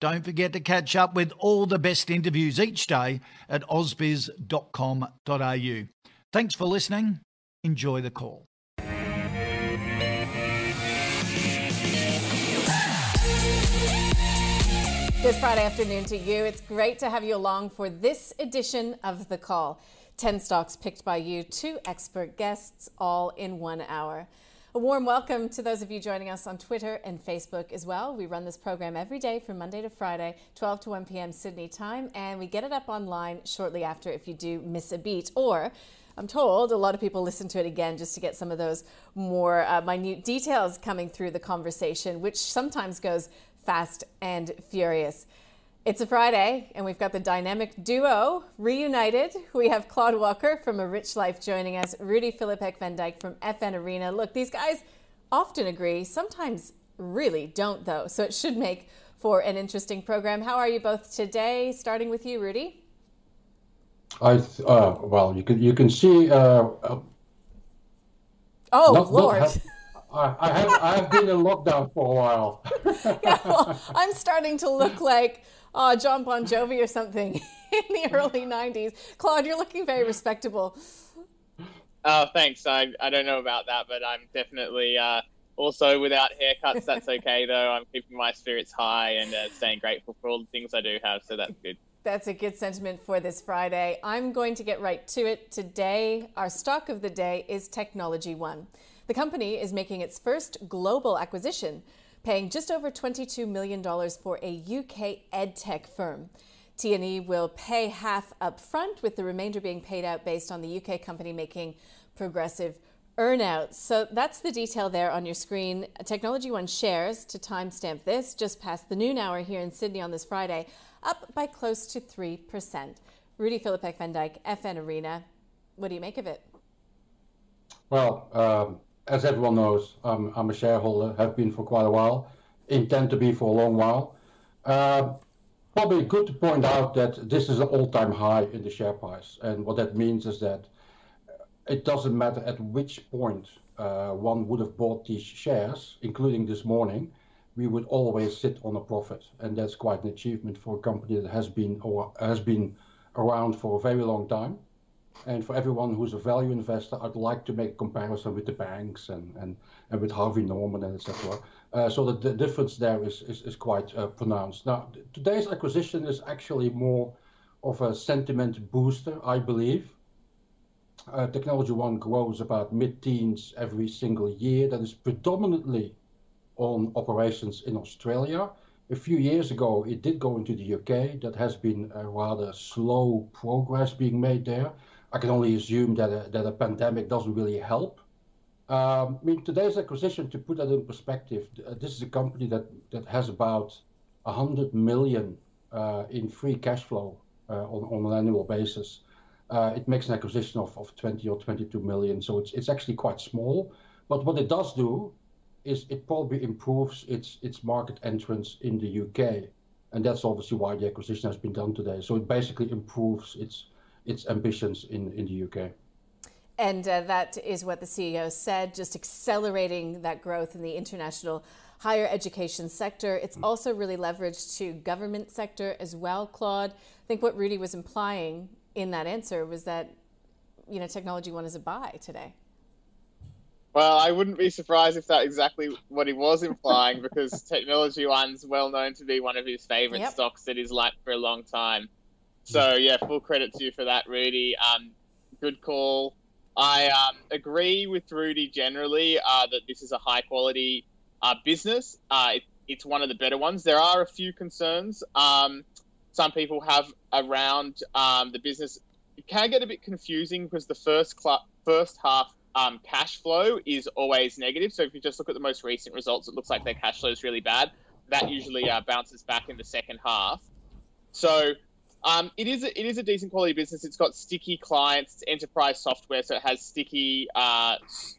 don't forget to catch up with all the best interviews each day at ausbiz.com.au. Thanks for listening. Enjoy the call. Good Friday afternoon to you. It's great to have you along for this edition of The Call. 10 stocks picked by you, two expert guests, all in one hour. A warm welcome to those of you joining us on Twitter and Facebook as well. We run this program every day from Monday to Friday, 12 to 1 p.m. Sydney time, and we get it up online shortly after if you do miss a beat. Or I'm told a lot of people listen to it again just to get some of those more uh, minute details coming through the conversation, which sometimes goes fast and furious. It's a Friday, and we've got the dynamic duo reunited. We have Claude Walker from A Rich Life joining us, Rudi Filapek-Vandyck from FNArena. Look, these guys often agree, sometimes really don't, though, so it should make for an interesting program. How are you both today? Starting with you, Rudi. I uh, well, you can you can see. Uh, uh, oh not, Lord. Not I, have I have been in lockdown for a while. yeah, well, I'm starting to look like oh, John Bon Jovi or something in the early '90s. Claude, you're looking very respectable. Oh, thanks. I I don't know about that, but I'm definitely uh, also without haircuts. That's okay though. I'm keeping my spirits high and uh, staying grateful for all the things I do have. So that's good. That's a good sentiment for this Friday. I'm going to get right to it today. Our stock of the day is Technology One. The company is making its first global acquisition, paying just over $22 million for a UK edtech firm. TNE will pay half up front, with the remainder being paid out based on the UK company making progressive earnouts. So that's the detail there on your screen. Technology One shares, to timestamp this, just past the noon hour here in Sydney on this Friday, up by close to 3%. Rudi Filapek-Vandyck, FN Arena. What do you make of it? Well, um, as everyone knows, I'm, I'm a shareholder, have been for quite a while, intend to be for a long while. Uh, probably good to point out that this is an all-time high in the share price. And what that means is that it doesn't matter at which point uh, one would have bought these shares, including this morning, we would always sit on a profit. And that's quite an achievement for a company that has been or has been around for a very long time. And for everyone who's a value investor, I'd like to make comparison with the banks and, and, and with Harvey Norman and etc. Uh, so that the difference there is, is, is quite uh, pronounced. Now, today's acquisition is actually more of a sentiment booster, I believe. Uh, Technology One grows about mid-teens every single year. That is predominantly on operations in Australia. A few years ago, it did go into the UK. That has been a rather slow progress being made there. I can only assume that a, that a pandemic doesn't really help. Um, I mean, today's acquisition, to put that in perspective, uh, this is a company that, that has about 100 million uh, in free cash flow uh, on, on an annual basis. Uh, it makes an acquisition of, of 20 or 22 million, so it's, it's actually quite small. But what it does do is it probably improves its, its market entrance in the UK. And that's obviously why the acquisition has been done today. So it basically improves its its ambitions in, in the UK. And uh, that is what the CEO said, just accelerating that growth in the international higher education sector. It's also really leveraged to government sector as well, Claude. I think what Rudi was implying in that answer was that, you know, Technology One is a buy today. Well, I wouldn't be surprised if that's exactly what he was implying because Technology One's well known to be one of his favorite yep. stocks that he's liked for a long time. So yeah, full credit to you for that, Rudi. Um, good call. I um, agree with Rudi generally uh, that this is a high quality uh, business. Uh, it, it's one of the better ones. There are a few concerns um, some people have around um, the business. It can get a bit confusing because the first cl- first half um, cash flow is always negative. So if you just look at the most recent results, it looks like their cash flow is really bad. That usually uh, bounces back in the second half. So um, it is a, it is a decent quality business. It's got sticky clients, it's enterprise software, so it has sticky uh,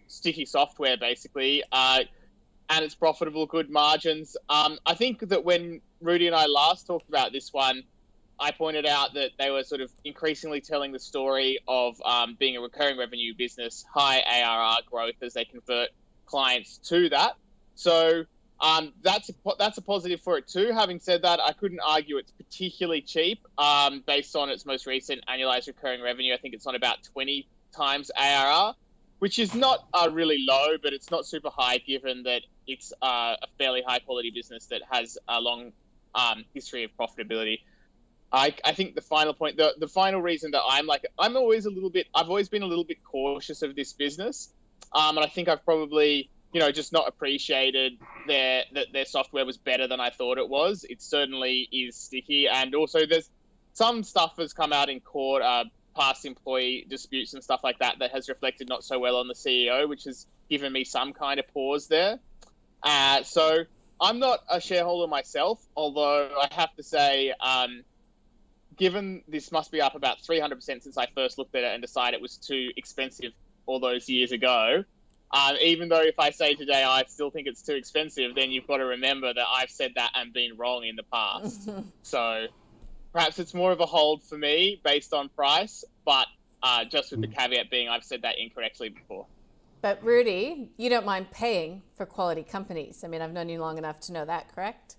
sticky software basically, uh, and it's profitable, good margins. Um, I think that when Rudi and I last talked about this one, I pointed out that they were sort of increasingly telling the story of um, being a recurring revenue business, high ARR growth as they convert clients to that. So um, that's a, that's a positive for it too. Having said that, I couldn't argue it's particularly cheap um, based on its most recent annualized recurring revenue. I think it's on about 20 times ARR, which is not uh, really low, but it's not super high given that it's uh, a fairly high quality business that has a long um, history of profitability. I, I think the final point, the, the final reason that I'm like, I'm always a little bit, I've always been a little bit cautious of this business. Um, and I think I've probably you know, just not appreciated their that their software was better than I thought it was. It certainly is sticky, and also there's some stuff has come out in court, uh, past employee disputes and stuff like that, that has reflected not so well on the CEO, which has given me some kind of pause there. Uh, so I'm not a shareholder myself, although I have to say, um, given this must be up about 300% since I first looked at it and decided it was too expensive all those years ago. Um, even though if I say today I still think it's too expensive, then you've got to remember that I've said that and been wrong in the past. so perhaps it's more of a hold for me based on price, but uh, just with the caveat being I've said that incorrectly before. But Rudi, you don't mind paying for quality companies. I mean, I've known you long enough to know that, correct?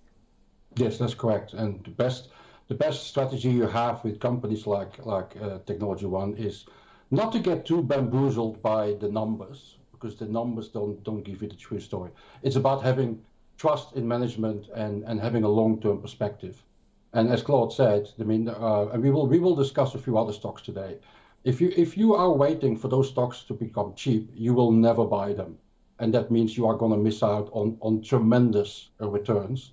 Yes, that's correct. And the best the best strategy you have with companies like like uh, Technology One is not to get too bamboozled by the numbers because the numbers don't don't give you the true story. It's about having trust in management and and having a long term perspective. And as Claude said, I mean, uh, and we will we will discuss a few other stocks today. If you if you are waiting for those stocks to become cheap, you will never buy them, and that means you are going to miss out on on tremendous uh, returns.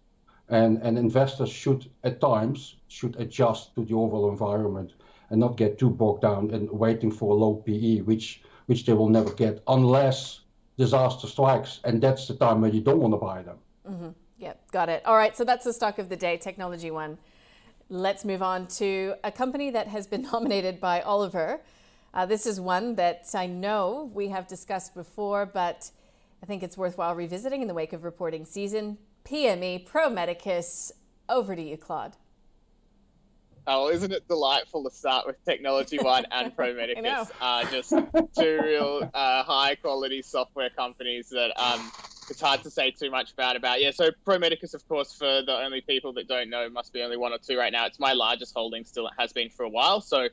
And and investors should at times should adjust to the overall environment and not get too bogged down and waiting for a low PE, which which they will never get unless disaster strikes, and that's the time when you don't want to buy them. Mm-hmm. Yep, got it. All right, so that's the stock of the day, Technology One. Let's move on to a company that has been nominated by Oliver. Uh, this is one that I know we have discussed before, but I think it's worthwhile revisiting in the wake of reporting season. PME, Pro Medicus. Over to you, Claude. Oh, isn't it delightful to start with Technology One and Pro Medicus? uh, just two real uh, high quality software companies that um, it's hard to say too much about. About yeah, so Pro Medicus, of course, for the only people that don't know, must be only one or two right now. It's my largest holding, still it has been for a while. So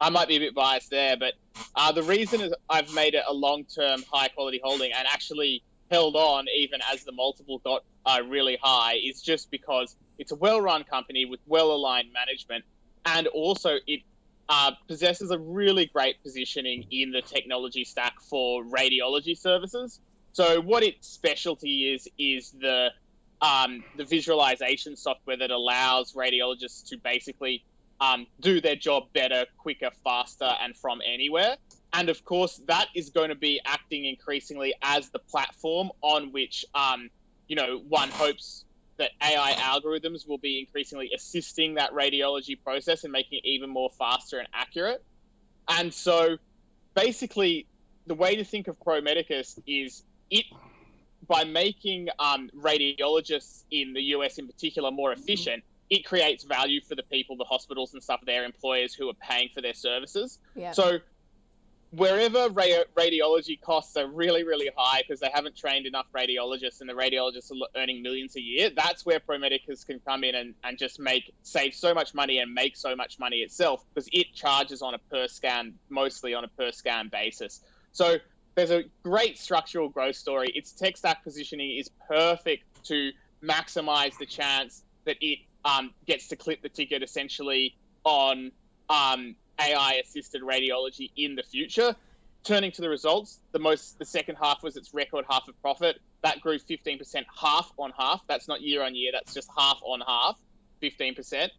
I might be a bit biased there, but uh, the reason is I've made it a long term high quality holding and actually held on even as the multiple got uh, really high is just because it's a well-run company with well-aligned management, and also it uh, possesses a really great positioning in the technology stack for radiology services. So what its specialty is is the um, the visualization software that allows radiologists to basically um, do their job better, quicker, faster, and from anywhere. And of course, that is going to be acting increasingly as the platform on which um, you know one hopes that AI algorithms will be increasingly assisting that radiology process and making it even more faster and accurate. And so basically, the way to think of Pro Medicus is it by making um, radiologists in the US in particular more efficient, it creates value for the people, the hospitals and stuff, their employers who are paying for their services. Yeah. So wherever ra- radiology costs are really, really high because they haven't trained enough radiologists and the radiologists are earning millions a year, that's where Pro Medicus can come in and, and just make save so much money and make so much money itself because it charges on a per scan, mostly on a per scan basis. So there's a great structural growth story. Its tech stack positioning is perfect to maximize the chance that it um, gets to clip the ticket essentially on um, AI assisted radiology in the future. Turning to the results, the most the second half was its record half of profit. That grew 15% half on half. That's not year on year. That's just half on half, 15%.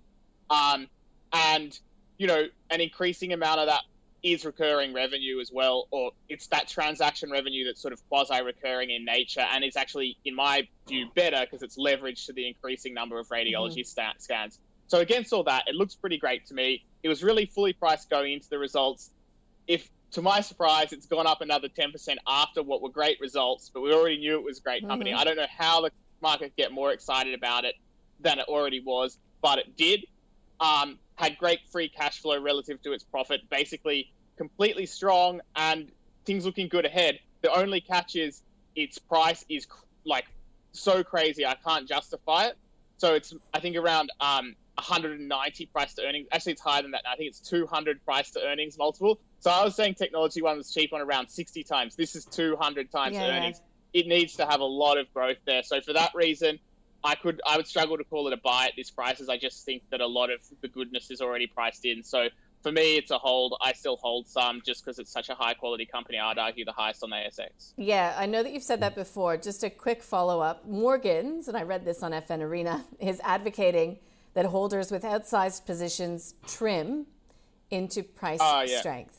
Um, and you know, an increasing amount of that is recurring revenue as well, or it's that transaction revenue that's sort of quasi recurring in nature and is actually, in my view, better because it's leveraged to the increasing number of radiology mm-hmm. scans. So, against all that, it looks pretty great to me. It was really fully priced going into the results. If, to my surprise, it's gone up another 10% after what were great results, but we already knew it was a great company. Mm-hmm. I don't know how the market get more excited about it than it already was, but it did. Um, had great free cash flow relative to its profit, basically completely strong and things looking good ahead. The only catch is its price is like so crazy, I can't justify it. So it's I think around um, 190 price to earnings. Actually, it's higher than that. I think it's 200 price to earnings multiple. So I was saying technology one was cheap on around 60 times. This is 200 times yeah. earnings. It needs to have a lot of growth there. So for that reason, I could I would struggle to call it a buy at this price, as I just think that a lot of the goodness is already priced in. So for me, it's a hold. I still hold some just because it's such a high quality company. I'd argue the highest on the ASX. Yeah, I know that you've said that before. Just a quick follow up. Morgans, and I read this on FNArena, is advocating that holders with outsized positions trim into price uh, yeah. strength.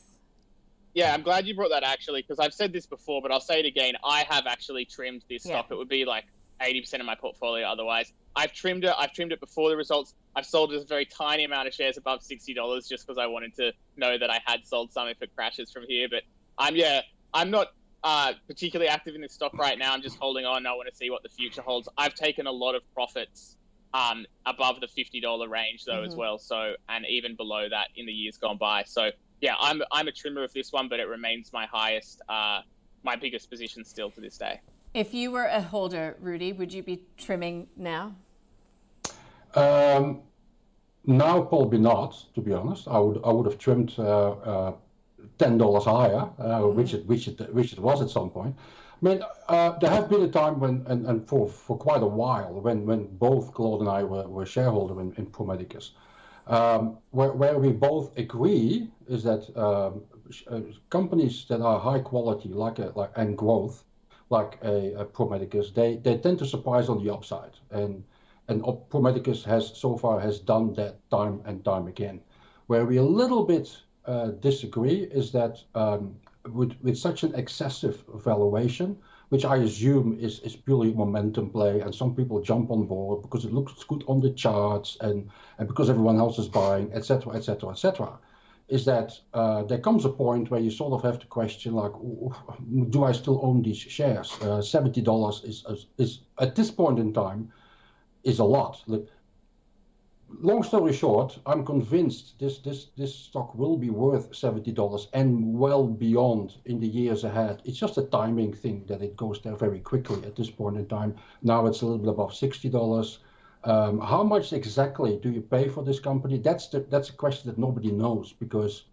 Yeah, I'm glad you brought that actually because I've said this before, but I'll say it again. I have actually trimmed this yeah. stock. It would be like 80% of my portfolio otherwise. I've trimmed it. I've trimmed it before the results. I've sold a very tiny amount of shares above sixty dollars just because I wanted to know that I had sold some if it crashes from here. But I'm yeah, I'm not uh, particularly active in this stock right now. I'm just holding on. I want to see what the future holds. I've taken a lot of profits um, above the fifty dollar range though mm-hmm. as well. So and even below that in the years gone by. So yeah, I'm I'm a trimmer of this one, but it remains my highest, uh, my biggest position still to this day. If you were a holder, Rudi, would you be trimming now? Um, now probably not. To be honest, I would I would have trimmed uh, uh, ten dollars higher, uh, mm-hmm. which it which it which it was at some point. I mean, uh, there have been a time when, and, and for, for quite a while, when, when both Claude and I were, were shareholder in, in Pro Medicus, um, where, where we both agree is that um, uh, companies that are high quality, like a, like and growth, like a, a Pro Medicus, they, they tend to surprise on the upside, and and Pro Medicus has so far has done that time and time again. Where we a little bit uh, disagree is that um, with, with such an excessive valuation, which I assume is, is purely momentum play, and some people jump on board because it looks good on the charts and, and because everyone else is buying, etc., etc., etc., is that uh, there comes a point where you sort of have to question, like, do I still own these shares? Uh, $70 is, is, is, at this point in time, is a lot. Like, long story short, I'm convinced this this this stock will be worth seventy dollars and well beyond in the years ahead. It's just a timing thing that it goes there very quickly at this point in time. Now it's a little bit above sixty dollars. Um, how much exactly do you pay for this company? That's the that's a question that nobody knows because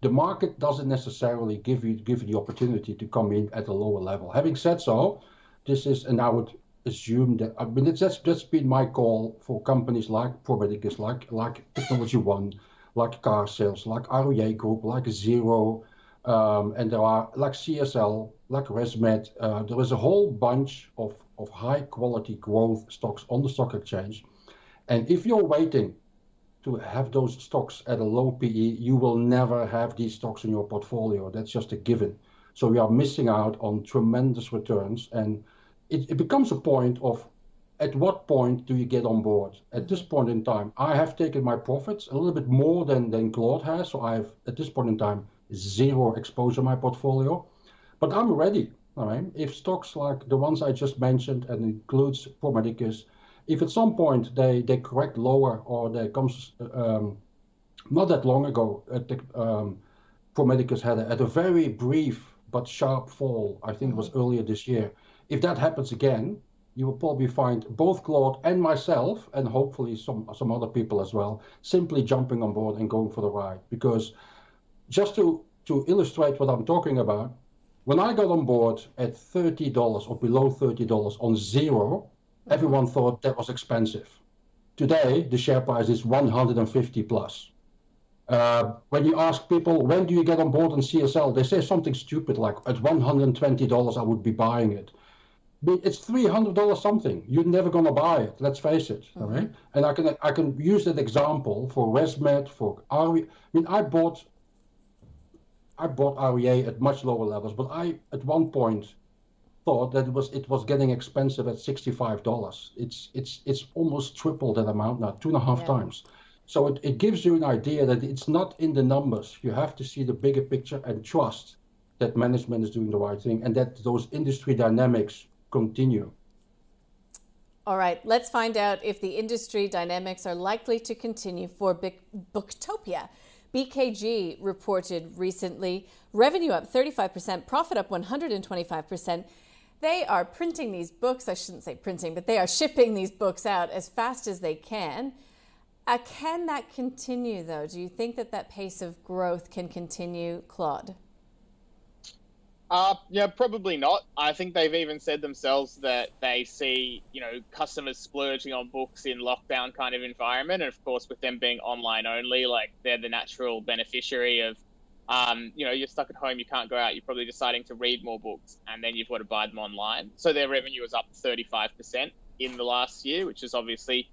the market doesn't necessarily give you give you the opportunity to come in at a lower level. Having said so, this is and I would assume that I mean that's that's been my call for companies like Pro Medicus, like like Technology One, like Carsales, like REA Group, like Xero, um, and there are like CSL, like ResMed. Uh, there is a whole bunch of of high quality growth stocks on the stock exchange, and if you're waiting to have those stocks at a low PE, you will never have these stocks in your portfolio. That's just a given. So we are missing out on tremendous returns and it, it becomes a point of at what point do you get on board? At this point in time, I have taken my profits a little bit more than, than Claude has. So I have, at this point in time, zero exposure in my portfolio. But I'm ready. All right. If stocks like the ones I just mentioned and includes Pro Medicus, if at some point they, they correct lower or they comes, um, not that long ago, the, um, Pro Medicus had a, had a very brief but sharp fall. I think it was mm-hmm. earlier this year if that happens again, you will probably find both Claude and myself, and hopefully some some other people as well, simply jumping on board and going for the ride. Because just to to illustrate what I'm talking about, when I got on board at thirty dollars or below thirty dollars on Xero, everyone thought that was expensive. Today the share price is 150 plus. Uh, when you ask people when do you get on board in CSL, they say something stupid like at $120 I would be buying it. It's $300 something. You're never gonna buy it. Let's face it. Mm-hmm. All right. And I can I can use that example for ResMed for RE. I mean I bought I bought REA at much lower levels, but I at one point thought that it was it was getting expensive at sixty five dollars. It's it's it's almost triple that amount now, two and a half yeah. times. So it, it gives you an idea that it's not in the numbers. You have to see the bigger picture and trust that management is doing the right thing and that those industry dynamics continue. All right, let's find out if the industry dynamics are likely to continue for Booktopia. BKG reported recently revenue up 35%, profit up 125%. They are printing these books, I shouldn't say printing, but they are shipping these books out as fast as they can. Uh, can that continue, though? Do you think that that pace of growth can continue, Claude? Uh, yeah, probably not. I think they've even said themselves that they see, you know, customers splurging on books in lockdown kind of environment, and of course, with them being online only, like they're the natural beneficiary of, um, you know, you're stuck at home, you can't go out, you're probably deciding to read more books, and then you've got to buy them online. So their revenue is up 35% in the last year, which is obviously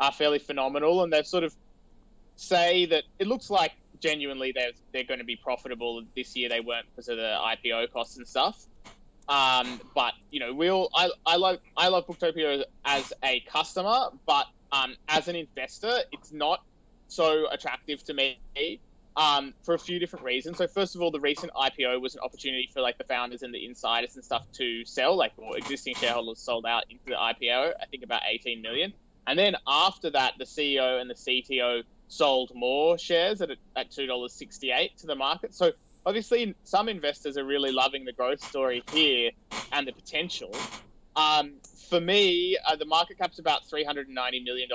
are fairly phenomenal, and they've sort of say that it looks like genuinely they're they're going to be profitable this year. They weren't because of the IPO costs and stuff. Um, but you know, we'll I I love I love Booktopia as a customer, but um, as an investor, it's not so attractive to me. Um, for a few different reasons. So first of all, the recent IPO was an opportunity for like the founders and the insiders and stuff to sell. Like, or existing shareholders sold out into the IPO. I think about 18 million. And then after that, the CEO and the CTO sold more shares at, at $2.68 to the market. So obviously, some investors are really loving the growth story here and the potential. Um, for me, uh, the market cap's about $390 million,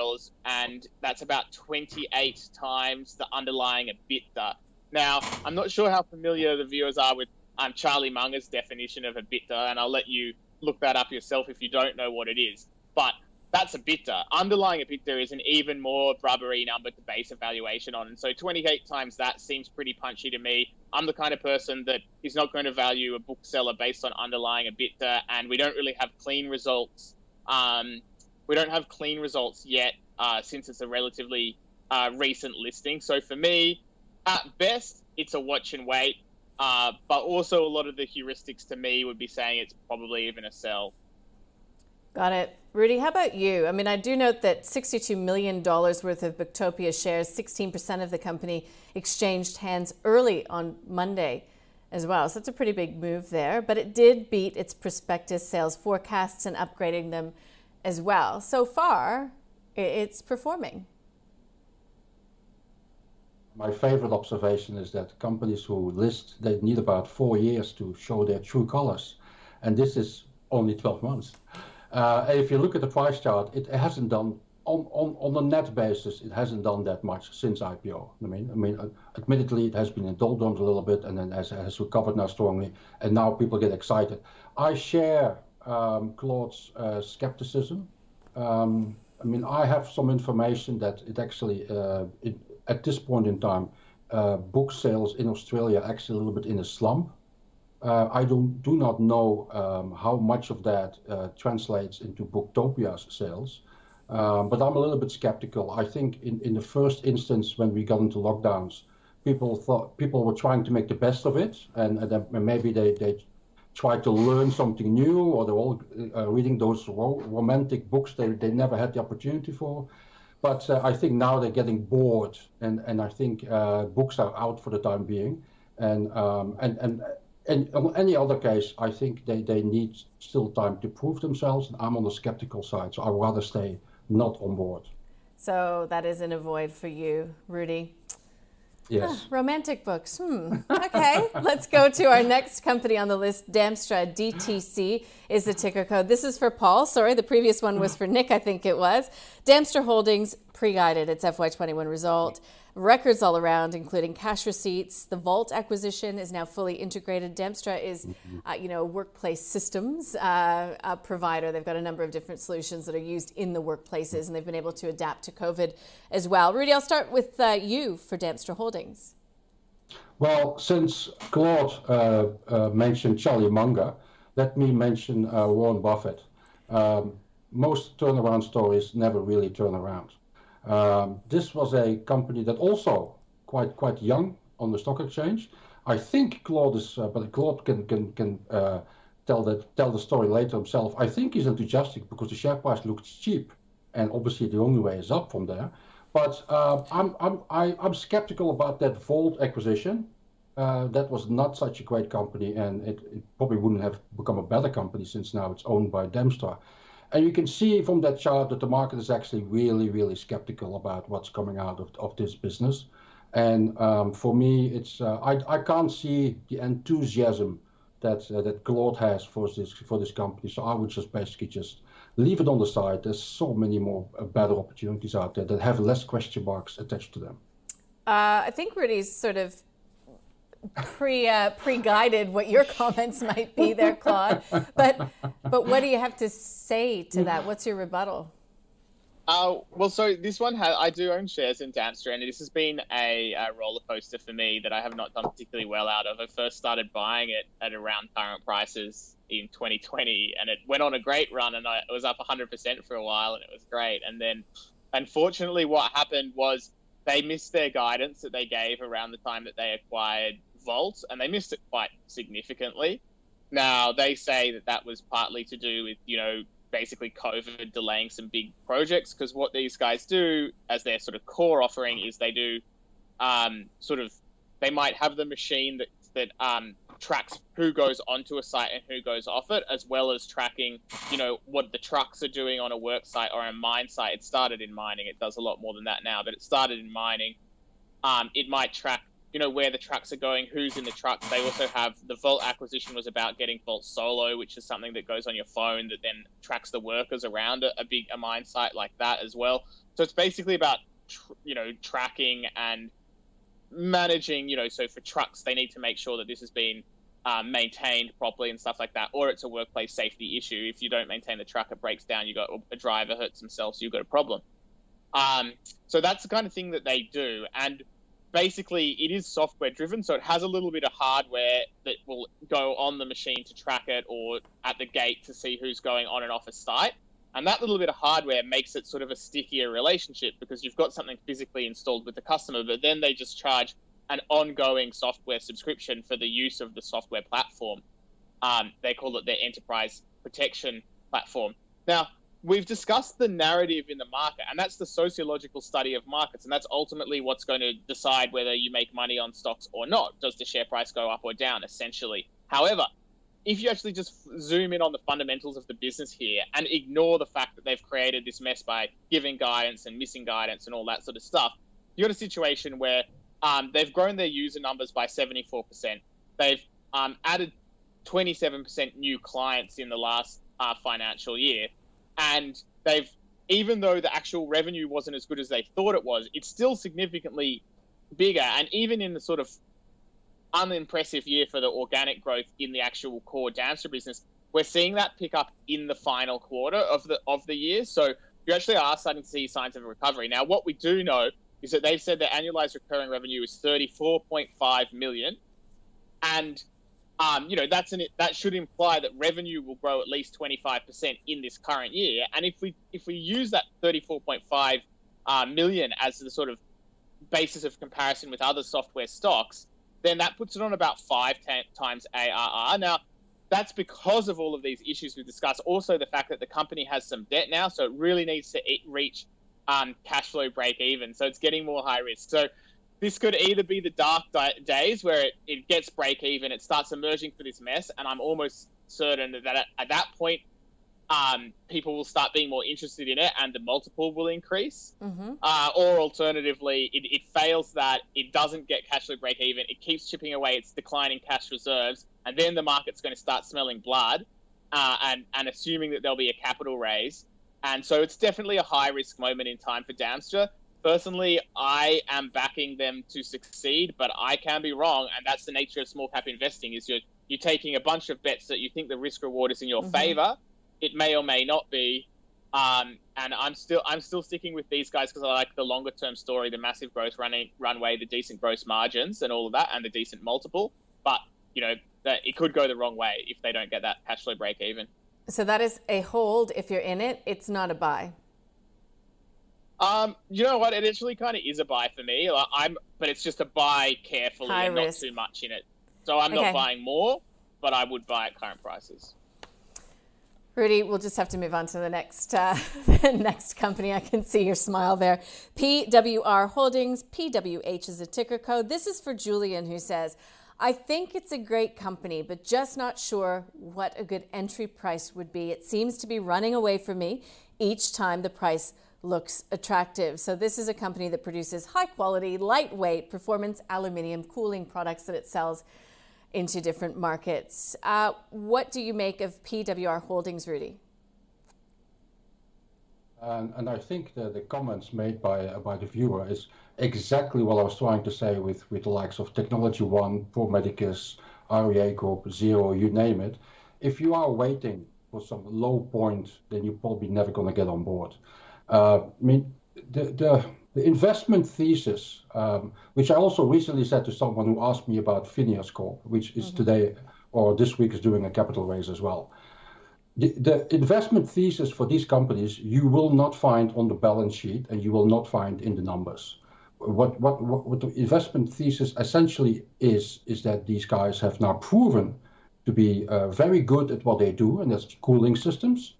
and that's about 28 times the underlying EBITDA. Now, I'm not sure how familiar the viewers are with um, Charlie Munger's definition of EBITDA, and I'll let you look that up yourself if you don't know what it is. But that's a EBITDA. Underlying a EBITDA is an even more rubbery number to base a valuation on. And so 28 times that seems pretty punchy to me. I'm the kind of person that is not going to value a bookseller based on underlying a EBITDA, and we don't really have clean results. Um, we don't have clean results yet uh, since it's a relatively uh, recent listing. So for me, at best, it's a watch and wait. Uh, but also, a lot of the heuristics to me would be saying it's probably even a sell. Got it. Rudi, how about you? I mean, I do note that $62 million worth of Booktopia shares, 16% of the company, exchanged hands early on Monday as well. So that's a pretty big move there. But it did beat its prospectus sales forecasts and upgrading them as well. So far, it's performing. My favorite observation is that companies who list, they need about four years to show their true colors. And this is only 12 months. Uh, if you look at the price chart, it hasn't done on, a net basis, it hasn't done that much since IPO. I mean, I mean, uh, admittedly, it has been in doldrums a little bit, and then has, recovered now strongly, and now people get excited. I share um, Claude's uh, skepticism. Um, I mean, I have some information that it actually, at this point in time, book sales in Australia are actually a little bit in a slump. Uh, I don't, do not know um, how much of that uh, translates into Booktopia's sales, um, but I'm a little bit skeptical. I think in, in the first instance, when we got into lockdowns, people thought people were trying to make the best of it, and, and then maybe they, they tried to learn something new, or they're all uh, reading those ro- romantic books they, they never had the opportunity for. But uh, I think now they're getting bored, and, and I think uh, books are out for the time being. And, um, and, and and on any other case, I think they, they need still time to prove themselves. And I'm on the skeptical side, so I'd rather stay not on board. So that is an avoid for you, Rudi. Yes. Ah, romantic books. Hmm. Okay. Let's go to our next company on the list. Damstra DTC is the ticker code. This is for Paul. Sorry, the previous one was for Nick, I think it was. Damstra Holdings pre guided its FY21 result. Records all around, including cash receipts. The Vault acquisition is now fully integrated. Damstra is, uh, you know, workplace systems uh, provider. They've got a number of different solutions that are used in the workplaces, and they've been able to adapt to COVID as well. Rudi, I'll start with uh, you for Damstra Holdings. Well, since Claude uh, uh, mentioned Charlie Munger, let me mention uh, Warren Buffett. Um, most turnaround stories never really turn around. Um, this was a company that also quite quite young on the stock exchange. I think Claude is, uh, but Claude can can can uh, tell that tell the story later himself. I think he's enthusiastic because the share price looked cheap, and obviously the only way is up from there. But uh, I'm I'm I, am i am skeptical about that Vault acquisition. Uh, that was not such a great company, and it, it, probably wouldn't have become a better company since now it's owned by Damstra. And you can see from that chart that the market is actually really, really skeptical about what's coming out of, of this business. And um, for me, it's uh, I, I can't see the enthusiasm that uh, that Claude has for this for this company. So I would just basically just leave it on the side. There's so many more uh, better opportunities out there that have less question marks attached to them. Uh, I think Rudi's sort of pre uh, pre guided what your comments might be there, Claude. But but what do you have to say to that? What's your rebuttal? Uh, well, so this one has, I do own shares in Damstra, and this has been a, a, roller coaster for me that I have not done particularly well out of. I first started buying it at around current prices in 2020, and it went on a great run, and I, it was up 100% for a while, and it was great. And then, unfortunately, what happened was they missed their guidance that they gave around the time that they acquired Vault, and they missed it quite significantly. Now they say that that was partly to do with you know basically COVID delaying some big projects because what these guys do as their sort of core offering is they do um, sort of they might have the machine that that um, tracks who goes onto a site and who goes off it, as well as tracking, you know, what the trucks are doing on a work site or a mine site. It started in mining. It does a lot more than that now, but it started in mining. Um, it might track you know where the trucks are going, who's in the trucks. They also have the Vault acquisition was about getting Vault Solo, which is something that goes on your phone that then tracks the workers around a, a big a mine site like that as well. So it's basically about tr- you know tracking and managing. You know, so for trucks, they need to make sure that this has been um, maintained properly and stuff like that, or it's a workplace safety issue. If you don't maintain the truck, it breaks down. You got a driver hurts himself, so you've got a problem. Um, so that's the kind of thing that they do, and basically it is software driven, so it has a little bit of hardware that will go on the machine to track it or at the gate to see who's going on and off a site. And that little bit of hardware makes it sort of a stickier relationship because you've got something physically installed with the customer, but then they just charge an ongoing software subscription for the use of the software platform. Um, they call it their enterprise protection platform. Now, we've discussed the narrative in the market, and that's the sociological study of markets, and that's ultimately what's going to decide whether you make money on stocks or not. Does the share price go up or down, essentially? However, if you actually just zoom in on the fundamentals of the business here and ignore the fact that they've created this mess by giving guidance and missing guidance and all that sort of stuff, you've got a situation where um, they've grown their user numbers by 74%. They've um, added 27% new clients in the last uh, financial year and they've even though the actual revenue wasn't as good as they thought it was, it's still significantly bigger. And even in the sort of unimpressive year for the organic growth in the actual core Damstra business, we're seeing that pick up in the final quarter of the of the year. So you actually are starting to see signs of a recovery. Now, what we do know is that they've said their annualized recurring revenue is 34.5 million, and um, you know that's an that should imply that revenue will grow at least 25% in this current year. And if we if we use that 34.5 uh, million as the sort of basis of comparison with other software stocks, then that puts it on about five times ARR. Now, that's because of all of these issues we've discussed. Also, the fact that the company has some debt now, so it really needs to reach um, cash flow break even. So it's getting more high risk. So this could either be the dark di- days where it, it gets break even, it starts emerging for this mess, and I'm almost certain that at, at that point, um, people will start being more interested in it and the multiple will increase. Mm-hmm. Uh, or alternatively, it, it, fails that, it doesn't get cash flow break even, it keeps chipping away its declining cash reserves, and then the market's going to start smelling blood uh, and, and assuming that there'll be a capital raise. And so it's definitely a high risk moment in time for Damstra personally, I am backing them to succeed, but I can be wrong, and that's the nature of small cap investing. Is you're you're taking a bunch of bets that you think the risk reward is in your mm-hmm. favor. It may or may not be, um, and I'm still I'm still sticking with these guys because I like the longer term story, the massive growth running runway, the decent gross margins, and all of that, and the decent multiple. But you know that it could go the wrong way if they don't get that cash flow break even. So that is a hold if you're in it. It's not a buy. Um, you know what? It actually kind of is a buy for me. Like, I'm, but it's just a buy carefully High and risk. not too much in it. So I'm okay. not buying more, but I would buy at current prices. Rudi, we'll just have to move on to the next uh, the next company. I can see your smile there. PWR Holdings, PWH is a ticker code. This is for Julian, who says, I think it's a great company, but just not sure what a good entry price would be. It seems to be running away from me each time the price looks attractive. So, this is a company that produces high quality, lightweight performance aluminium cooling products that it sells into different markets. Uh, what do you make of PWR Holdings, Rudi? And, and I think the, the comments made by, by the viewer is exactly what I was trying to say with, with the likes of Technology One, Pro Medicus, REA Group, Xero, you name it. If you are waiting for some low point, then you're probably never going to get on board. Uh, I mean, the, the, the investment thesis, um, which I also recently said to someone who asked me about Fineos Corp, which is mm-hmm. today or this week is doing a capital raise as well. The, the, investment thesis for these companies you will not find on the balance sheet and you will not find in the numbers. What, what, what, what the investment thesis essentially is, is that these guys have now proven to be uh, very good at what they do, and that's cooling systems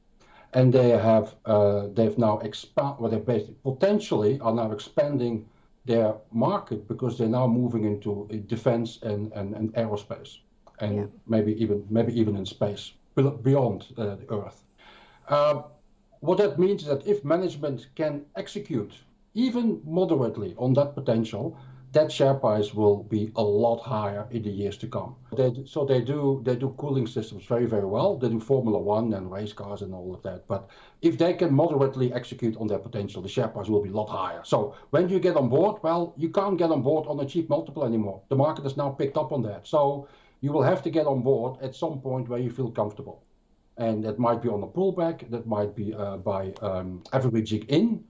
and they have uh, they've now expand well they basically potentially are now expanding their market because they're now moving into defense and, and, and aerospace and yeah. maybe even maybe even in space beyond uh, the earth uh, what that means is that if management can execute even moderately on that potential that share price will be a lot higher in the years to come. They, so they do they do cooling systems very very well. They do Formula One and race cars and all of that. But if they can moderately execute on their potential, the share price will be a lot higher. So when you get on board, well, you can't get on board on a cheap multiple anymore. The market has now picked up on that. So you will have to get on board at some point where you feel comfortable. And that might be on a pullback, that might be uh, by um, averaging in,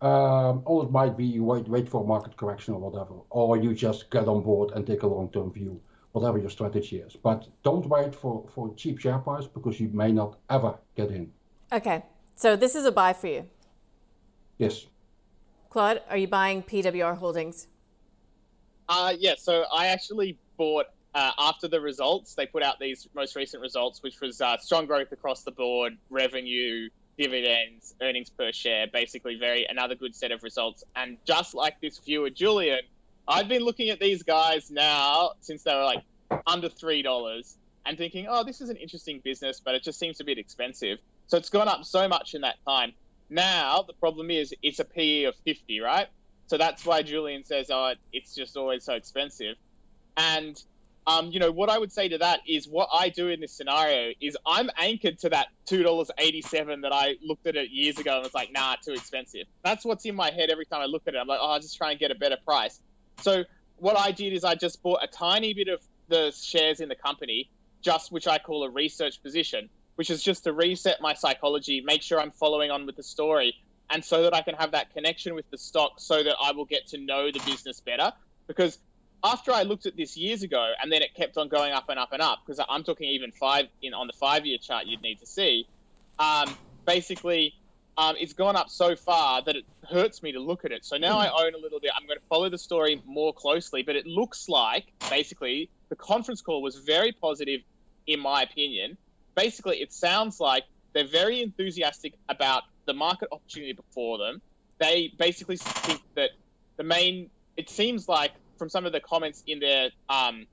um, or it might be you wait, wait for a market correction or whatever, or you just get on board and take a long-term view, whatever your strategy is. But don't wait for, for cheap share price because you may not ever get in. Okay, so this is a buy for you. Yes. Claude, are you buying PWR Holdings? Uh, yeah, so I actually bought uh, after the results. They put out these most recent results, which was uh, strong growth across the board, revenue, dividends, earnings per share, basically very another good set of results. And just like this viewer, Julian, I've been looking at these guys now since they were like under three dollars and thinking, oh, this is an interesting business, but it just seems a bit expensive. So it's gone up so much in that time. Now the problem is it's a PE of 50, right? So that's why Julian says, oh, it's just always so expensive. And um, you know, what I would say to that is what I do in this scenario is I'm anchored to that $2.87 that I looked at it years ago and was like, nah, too expensive. That's what's in my head every time I look at it. I'm like, oh, I'll just try and get a better price. So what I did is I just bought a tiny bit of the shares in the company, just which I call a research position, which is just to reset my psychology, make sure I'm following on with the story, and so that I can have that connection with the stock so that I will get to know the business better. Because after I looked at this years ago, and then it kept on going up and up and up, because I'm talking even five in on the five-year chart you'd need to see. Um, basically, um, it's gone up so far that it hurts me to look at it. So now I own a little bit. I'm going to follow the story more closely, but it looks like basically the conference call was very positive, in my opinion. Basically, it sounds like they're very enthusiastic about the market opportunity before them. They basically think that the main. It seems like from some of the comments in their um,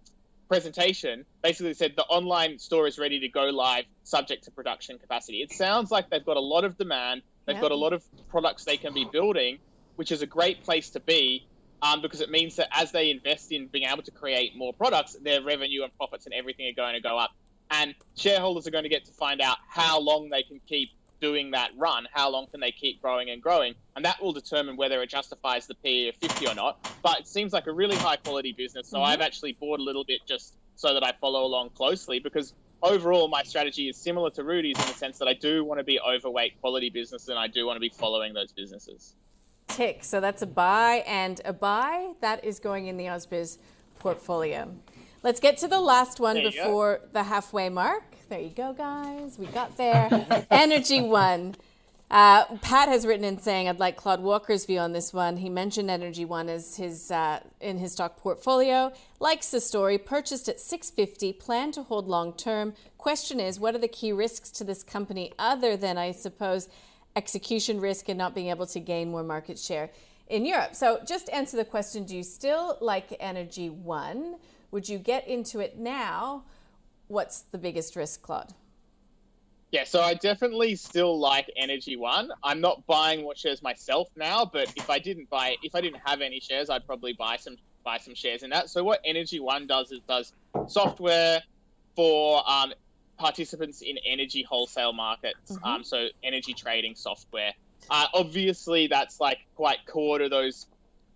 presentation, basically said the online store is ready to go live, subject to production capacity. It sounds like they've got a lot of demand. They've got a lot of products they can be building, which is a great place to be. Um, because it means that as they invest in being able to create more products, their revenue and profits and everything are going to go up. And shareholders are going to get to find out how long they can keep doing that run, how long can they keep growing and growing? And that will determine whether it justifies the PE of 50 or not. But it seems like a really high quality business. So mm-hmm. I've actually bought a little bit just so that I follow along closely because overall my strategy is similar to Rudi's in the sense that I do want to be overweight quality business and I do want to be following those businesses. Tick. So that's a buy and a buy that is going in the Ausbiz portfolio. Let's get to the last one before go. the halfway mark. There you go, guys. We got there. Energy One. Uh, Pat has written in saying, "I'd like Claude Walker's view on this one." He mentioned Energy One as his uh, in his stock portfolio. Likes the story. Purchased at 650. Plan to hold long term. Question is, what are the key risks to this company other than, I suppose, execution risk and not being able to gain more market share in Europe? So, just answer the question: Do you still like Energy One? Would you get into it now? What's the biggest risk, Claude? Yeah, so I definitely still like Energy One. I'm not buying more shares myself now, but if I didn't buy, if I didn't have any shares, I'd probably buy some buy some shares in that. So what Energy One does is does software for um, participants in energy wholesale markets. Mm-hmm. Um, so energy trading software. Uh, obviously, that's like quite core to those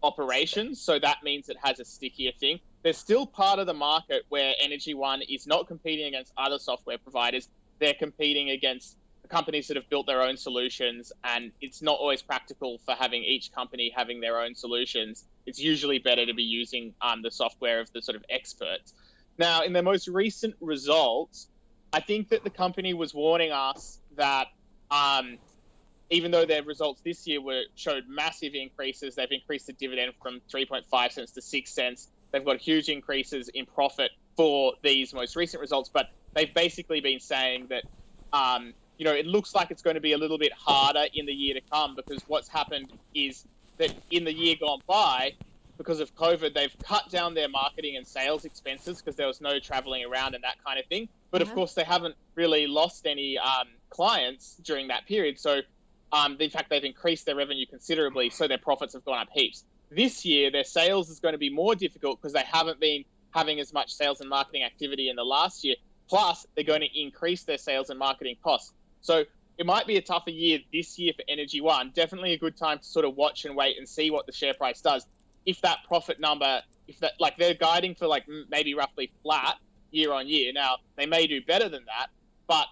operations. So that means it has a stickier thing there's still part of the market where Energy One is not competing against other software providers. They're competing against companies that have built their own solutions, and it's not always practical for having each company having their own solutions. It's usually better to be using um, the software of the sort of experts. Now, in their most recent results, I think that the company was warning us that um, even though their results this year were showed massive increases, they've increased the dividend from 3.5 cents to 6 cents. They've got huge increases in profit for these most recent results, but they've basically been saying that, um, you know, it looks like it's going to be a little bit harder in the year to come because what's happened is that in the year gone by, because of COVID, they've cut down their marketing and sales expenses because there was no traveling around and that kind of thing. But of course, they haven't really lost any um, clients during that period. So, um, in fact, they've increased their revenue considerably, so their profits have gone up heaps. This year, their sales is going to be more difficult because they haven't been having as much sales and marketing activity in the last year. Plus, they're going to increase their sales and marketing costs. So it might be a tougher year this year for Energy One. Definitely a good time to sort of watch and wait and see what the share price does. If that profit number, if that like they're guiding for like maybe roughly flat year on year. Now they may do better than that, but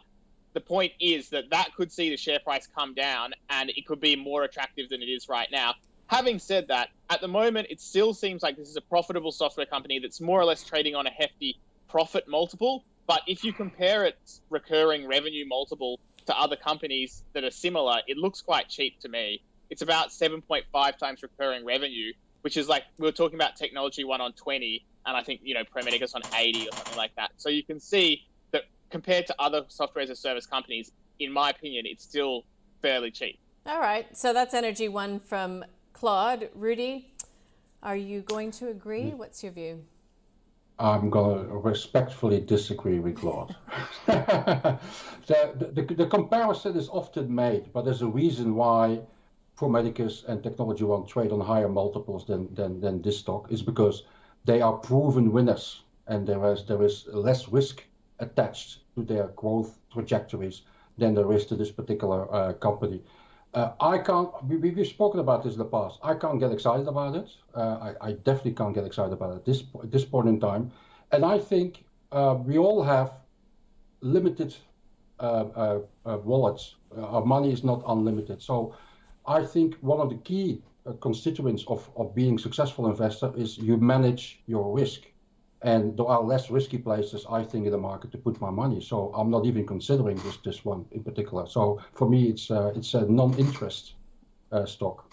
the point is that that could see the share price come down and it could be more attractive than it is right now. Having said that, at the moment, it still seems like this is a profitable software company that's more or less trading on a hefty profit multiple. But if you compare its recurring revenue multiple to other companies that are similar, it looks quite cheap to me. It's about 7.5 times recurring revenue, which is like we were talking about technology one on 20, and I think you know Pro Medicus on 80 or something like that. So you can see that compared to other software as a service companies, in my opinion, it's still fairly cheap. All right, so that's Energy One from Claude, Rudi, are you going to agree? Mm. What's your view? I'm going to respectfully disagree with Claude. the, the, the, comparison is often made, but there's a reason why Pro Medicus and Technology One trade on higher multiples than, than, than this stock is because they are proven winners and there is, there is less risk attached to their growth trajectories than there is to this particular uh, company. Uh, I can't. We, have spoken about this in the past. I can't get excited about it. Uh, I, I, definitely can't get excited about it this at this point in time. And I think uh, we all have limited uh, uh, uh, wallets. our money is not unlimited. So I think one of the key constituents of, of being successful investor is you manage your risk and there are less risky places I think in the market to put my money. So I'm not even considering this this one in particular. So for me, it's uh, it's a non-interest uh, stock.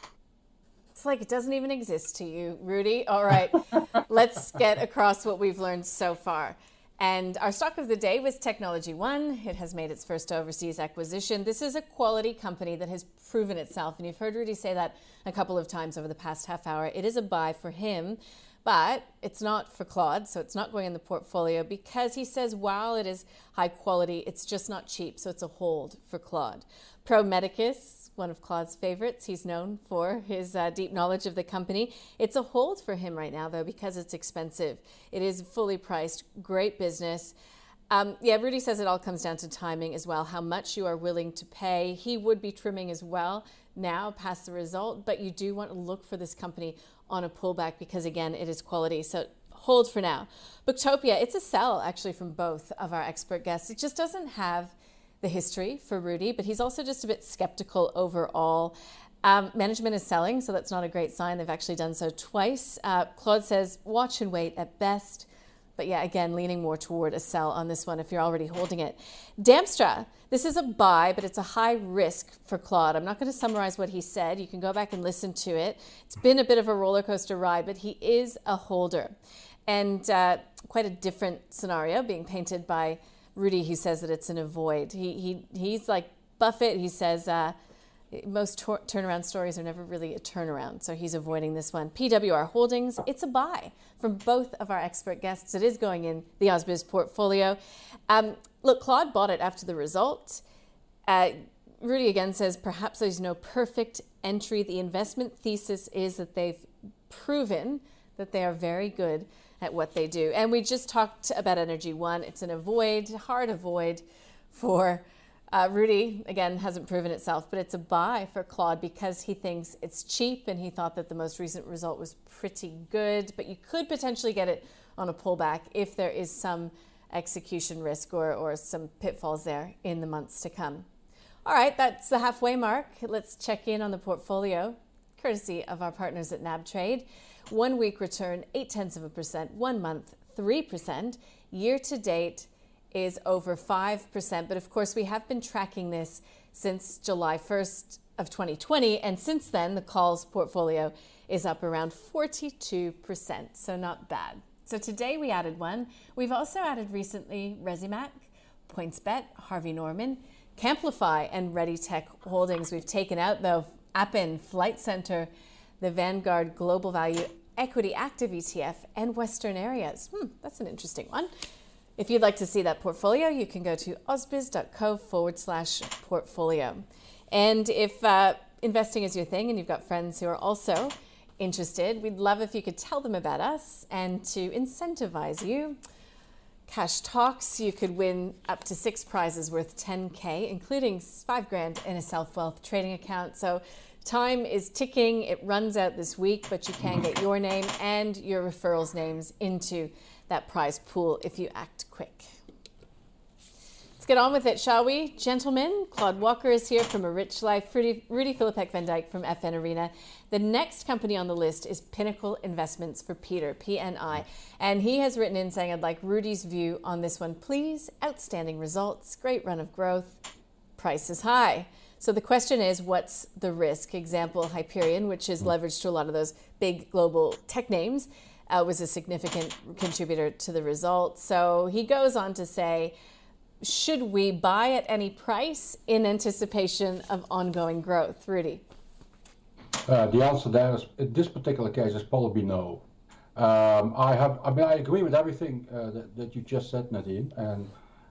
It's like it doesn't even exist to you, Rudi. All right, let's get across what we've learned so far. And our stock of the day was Technology One. It has made its first overseas acquisition. This is a quality company that has proven itself. And you've heard Rudi say that a couple of times over the past half hour. It is a buy for him. But it's not for Claude, so it's not going in the portfolio because he says while it is high quality, it's just not cheap, so it's a hold for Claude. Pro Medicus, one of Claude's favorites, he's known for his uh, deep knowledge of the company. It's a hold for him right now, though, because it's expensive. It is fully priced, great business. Um, yeah, Rudi says it all comes down to timing as well, how much you are willing to pay. He would be trimming as well now past the result, but you do want to look for this company on a pullback because, again, it is quality. So hold for now. Booktopia, it's a sell actually from both of our expert guests. It just doesn't have the history for Rudi, but he's also just a bit skeptical overall. Um, management is selling, so that's not a great sign. They've actually done so twice. Uh, Claude says, watch and wait at best. But yeah, again, leaning more toward a sell on this one if you're already holding it. Damstra, this is a buy, but it's a high risk for Claude. I'm not going to summarize what he said. You can go back and listen to it. It's been a bit of a roller coaster ride, but he is a holder. And uh, quite a different scenario being painted by Rudi, who says that it's an avoid. He, he, he's like Buffett. He says, uh, most tor- turnaround stories are never really a turnaround, so he's avoiding this one. PWR Holdings, it's a buy from both of our expert guests. It is going in the Ausbiz portfolio. Um, look, Claude bought it after the result. Uh, Rudi again says perhaps there's no perfect entry. The investment thesis is that they've proven that they are very good at what they do. And we just talked about Energy One. It's an avoid, hard avoid for uh, Rudi, again, hasn't proven itself, but it's a buy for Claude because he thinks it's cheap and he thought that the most recent result was pretty good. But you could potentially get it on a pullback if there is some execution risk or, or some pitfalls there in the months to come. All right, that's the halfway mark. Let's check in on the portfolio, courtesy of our partners at nabtrade. One week return, 8 tenths of a percent, one month, 3%. Year to date, is over 5%. But of course, we have been tracking this since July 1st of 2020. And since then, the calls portfolio is up around 42%. So not bad. So today we added one. We've also added recently Resimac, PointsBet, Harvey Norman, Camplify, and ReadyTech Holdings. We've taken out, though, Appen, Flight Centre, the Vanguard Global Value Equity Active ETF, and Western Areas. Hmm, that's an interesting one. If you'd like to see that portfolio, you can go to ausbiz.co forward slash portfolio. And if uh, investing is your thing and you've got friends who are also interested, we'd love if you could tell them about us and to incentivize you. Cash Talks, you could win up to six prizes worth 10K, including five grand in a SelfWealth trading account. So time is ticking. It runs out this week, but you can get your name and your referrals' names into that prize pool if you act quick. Let's get on with it, shall we? Gentlemen, Claude Walker is here from A Rich Life, Rudi, Rudy Van Dyke from FNArena. The next company on the list is Pinnacle Investments for Peter, PNI. And he has written in saying, I'd like Rudi's view on this one, please. Outstanding results, great run of growth, price is high. So the question is, what's the risk? Example, Hyperion, which is hmm. leveraged to a lot of those big global tech names uh, was a significant contributor to the result. So he goes on to say, should we buy at any price in anticipation of ongoing growth? Rudi. Uh, the answer there is, in this particular case, is probably no. Um, I have, I mean, I agree with everything uh, that, that, you just said, Nadine, and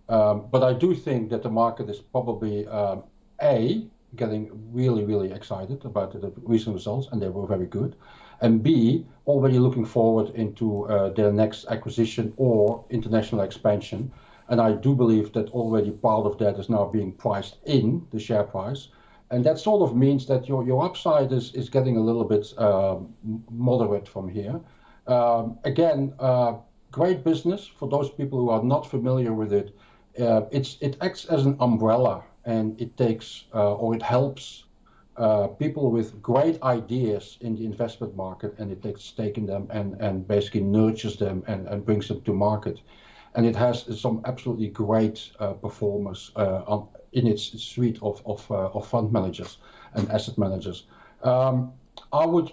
um, but I do think that the market is probably um, a getting really, really excited about the recent results, and they were very good and B, already looking forward into uh, their next acquisition or international expansion. And I do believe that already part of that is now being priced in the share price. And that sort of means that your, your upside is, is getting a little bit uh, moderate from here. Um, again, uh, great business for those people who are not familiar with it. Uh, it's, it acts as an umbrella and it takes uh, or it helps uh, people with great ideas in the investment market and it takes stake them and, and basically nurtures them and, and brings them to market. And it has some absolutely great uh, performers uh, on, in its suite of, of, uh, of fund managers and asset managers. Um, I would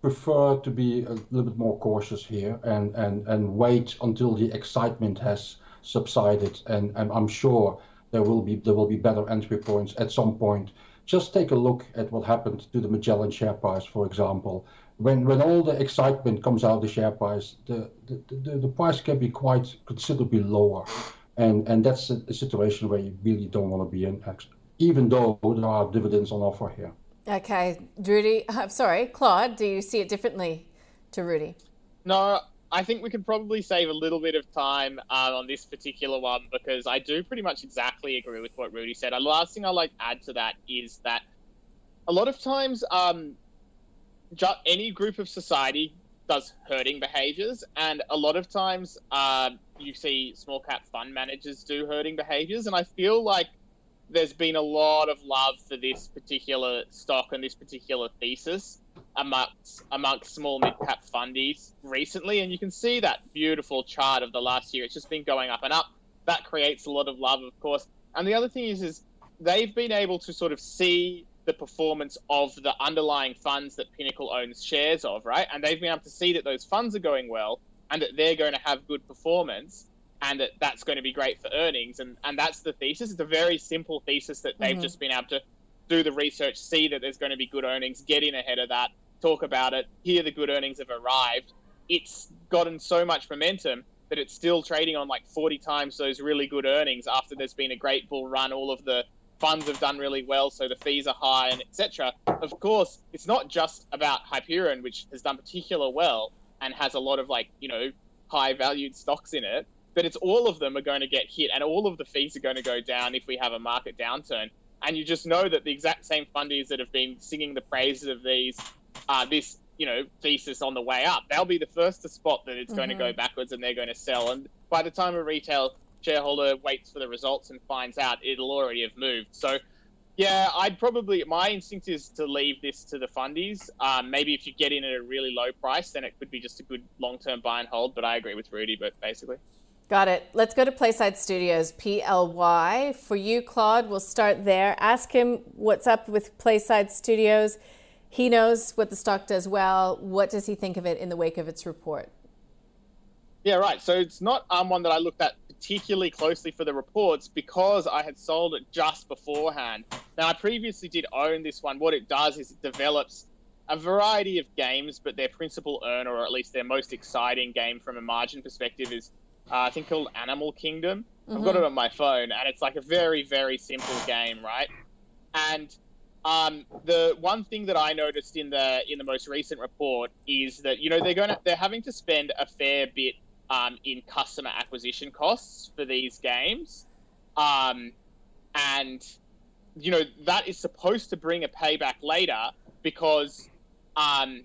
prefer to be a little bit more cautious here and, and, and wait until the excitement has subsided. And, and I'm sure there will be there will be better entry points at some point just take a look at what happened to the Magellan share price, for example. When when all the excitement comes out of the share price, the the, the, the price can be quite considerably lower. And and that's a, a situation where you really don't want to be in, even though there are dividends on offer here. Okay, Rudi, I'm sorry, Claude, do you see it differently to Rudi? No, I think we can probably save a little bit of time uh, on this particular one because I do pretty much exactly agree with what Rudi said. The last thing I like add to that is that a lot of times, um, ju- any group of society does herding behaviors, and a lot of times uh, you see small cap fund managers do herding behaviors, and I feel like there's been a lot of love for this particular stock and this particular thesis amongst amongst small mid cap fundies recently, and you can see that beautiful chart of the last year. It's just been going up and up. That creates a lot of love, of course. And the other thing is, is they've been able to sort of see the performance of the underlying funds that Pinnacle owns shares of, right? And they've been able to see that those funds are going well and that they're going to have good performance and that that's going to be great for earnings. And, and that's the thesis. It's a very simple thesis that they've mm-hmm. just been able to do the research, see that there's going to be good earnings, get in ahead of that, talk about it, hear the good earnings have arrived. It's gotten so much momentum that it's still trading on like 40 times those really good earnings after there's been a great bull run. All of the funds have done really well, so the fees are high and etc. Of course, it's not just about Hyperion, which has done particular well and has a lot of like you know high valued stocks in it, but it's all of them are going to get hit, and all of the fees are going to go down if we have a market downturn. And you just know that the exact same fundies that have been singing the praises of these, uh, this you know thesis on the way up, they'll be the first to spot that it's mm-hmm. going to go backwards, and they're going to sell. And by the time a retail shareholder waits for the results and finds out, it'll already have moved. So, yeah, I'd probably my instinct is to leave this to the fundies. Um, maybe if you get in at a really low price, then it could be just a good long-term buy and hold. But I agree with Rudi. But basically. Got it. Let's go to Playside Studios, PLY. For you, Claude, we'll start there. Ask him what's up with Playside Studios. He knows what the stock does well. What does he think of it in the wake of its report? Yeah, right. So it's not um, one that I looked at particularly closely for the reports because I had sold it just beforehand. Now, I previously did own this one. What it does is it develops a variety of games, but their principal earner, or at least their most exciting game from a margin perspective, is uh, I think called Animal Kingdom. Mm-hmm. I've got it on my phone, and it's like a very, very simple game, right? And um, the one thing that I noticed in the in the most recent report is that you know they're going to they're having to spend a fair bit um, in customer acquisition costs for these games. Um, and, you know, that is supposed to bring a payback later because um,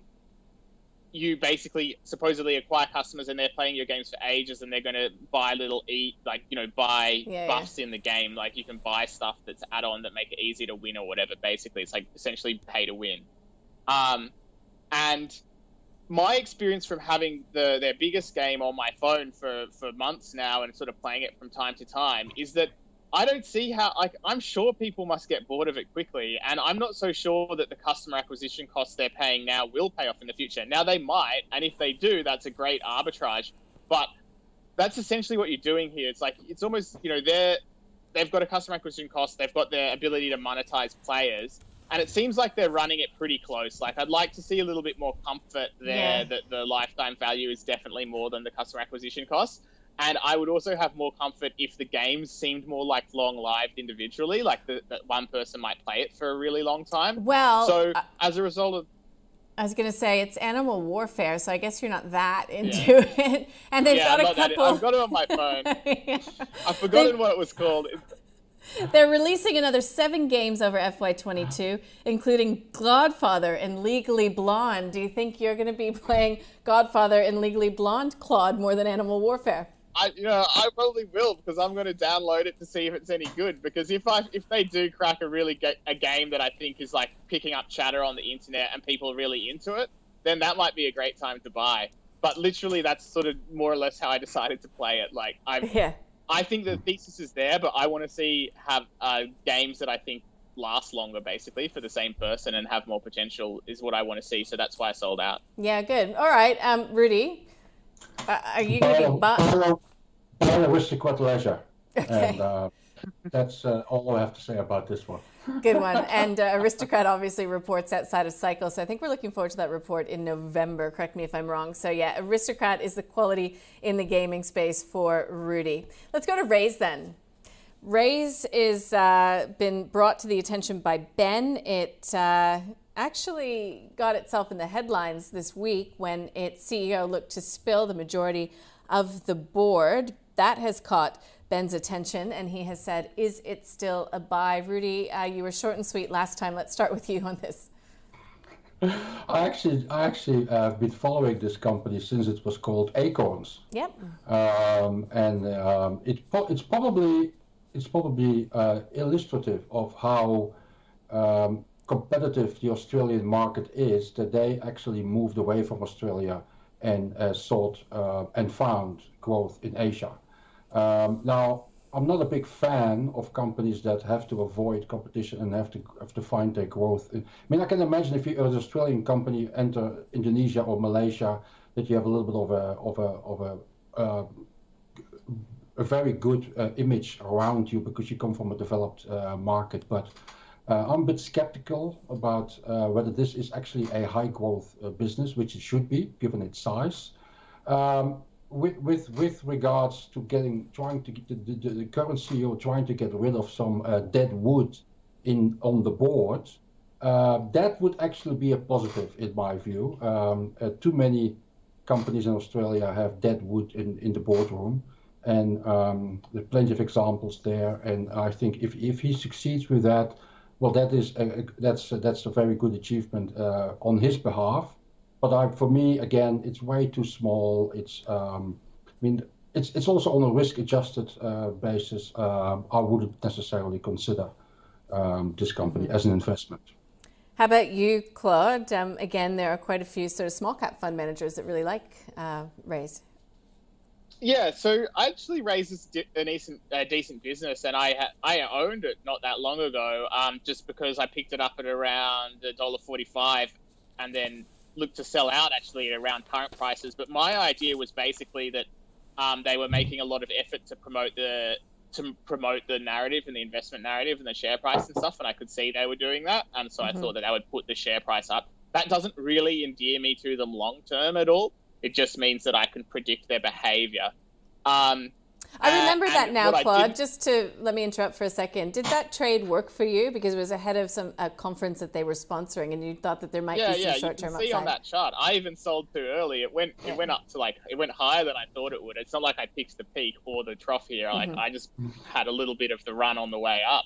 you basically supposedly acquire customers and they're playing your games for ages and they're going to buy little eat like you know buy yeah, buffs yeah. in the game. Like you can buy stuff that's add on that make it easy to win or whatever. Basically it's like essentially pay to win. Um, and my experience from having the their biggest game on my phone for for months now and sort of playing it from time to time is that I don't see how like I'm sure people must get bored of it quickly and I'm not so sure that the customer acquisition costs they're paying now will pay off in the future. Now they might and if they do that's a great arbitrage but that's essentially what you're doing here. It's like it's almost, you know, they're they've got a customer acquisition cost, they've got their ability to monetize players and it seems like they're running it pretty close. Like I'd like to see a little bit more comfort there yeah. that the lifetime value is definitely more than the customer acquisition cost. And I would also have more comfort if the games seemed more like long lived individually, like that one person might play it for a really long time. Well, so uh, as a result of I was going to say it's animal warfare, so I guess you're not that into yeah. it. And they've yeah, got a couple. I've got it on my phone. yeah. I've forgotten they... what it was called. They're releasing another seven games over FY22, including Godfather and Legally Blonde. Do you think you're going to be playing Godfather and Legally Blonde, Claude, more than Animal Warfare? I, you know, I probably will because I'm going to download it to see if it's any good. Because if I, if they do crack a really ga- a game that I think is like picking up chatter on the internet and people are really into it, then that might be a great time to buy. But literally, that's sort of more or less how I decided to play it. Like I, yeah. I think the thesis is there, but I want to see have uh, games that I think last longer, basically, for the same person and have more potential is what I want to see. So that's why I sold out. Yeah, good. All right, um, Rudi, uh, are you going to be bought? Buy aristocrat leisure, okay. and uh, that's uh, all I have to say about this one. Good one. And uh, Aristocrat obviously reports outside of cycle. So I think we're looking forward to that report in November. Correct me if I'm wrong. So yeah, Aristocrat is the quality in the gaming space for Rudi. Let's go to Raiz then. Raiz is uh, been brought to the attention by Ben. It uh, actually got itself in the headlines this week when its CEO looked to spill the majority of the board. That has caught Ben's attention, and he has said, Is it still a buy? Rudi, uh, you were short and sweet last time. Let's start with you on this. I actually, I actually have uh, been following this company since it was called Acorns. Yep. Um, and um, it, it's probably, it's probably uh, illustrative of how um, competitive the Australian market is. That they actually moved away from Australia and uh, sought uh, and found growth in Asia. Um, now, I'm not a big fan of companies that have to avoid competition and have to have to find their growth. I mean, I can imagine if you, as an Australian company, enter Indonesia or Malaysia, that you have a little bit of a of a of a uh, a very good uh, image around you because you come from a developed uh, market. But I'm a bit skeptical about uh, whether this is actually a high growth uh, business, which it should be given its size. Um, with with with regards to getting trying to get the, current CEO trying to get rid of some uh, dead wood in on the board, uh, that would actually be a positive in my view. Um, uh, too many companies in Australia have dead wood in, the boardroom, and um, there's plenty of examples there. And I think if he succeeds with that, well, that is a, that's that's a very good achievement uh, on his behalf but I, for me, again, it's way too small. It's, um, I mean, it's it's also on a risk-adjusted uh, basis. Um, I wouldn't necessarily consider um, this company as an investment. How about you, Claude? Um, again, there are quite a few sort of small cap fund managers that really like uh, Raiz. Yeah, so I actually raised a decent, a decent business, and I ha- I owned it not that long ago, um, just because I picked it up at around a dollar forty-five, and then looked to sell out actually at around current prices. But my idea was basically that um, they were making a lot of effort to promote the to promote the narrative and the investment narrative and the share price and stuff, and I could see they were doing that, and so mm-hmm. I thought that that would put the share price up. That doesn't really endear me to them long term at all. It just means that I can predict their behavior. Um, I remember uh, that now, Claude. Just to let me interrupt for a second. Did that trade work for you? Because it was ahead of some a conference that they were sponsoring, and you thought that there might yeah, be some yeah, short-term upside. See on that chart, I even sold too early. It went yeah. it went up to like it went higher than I thought it would. It's not like I picked the peak or the trough here. Like mm-hmm. I just had a little bit of the run on the way up.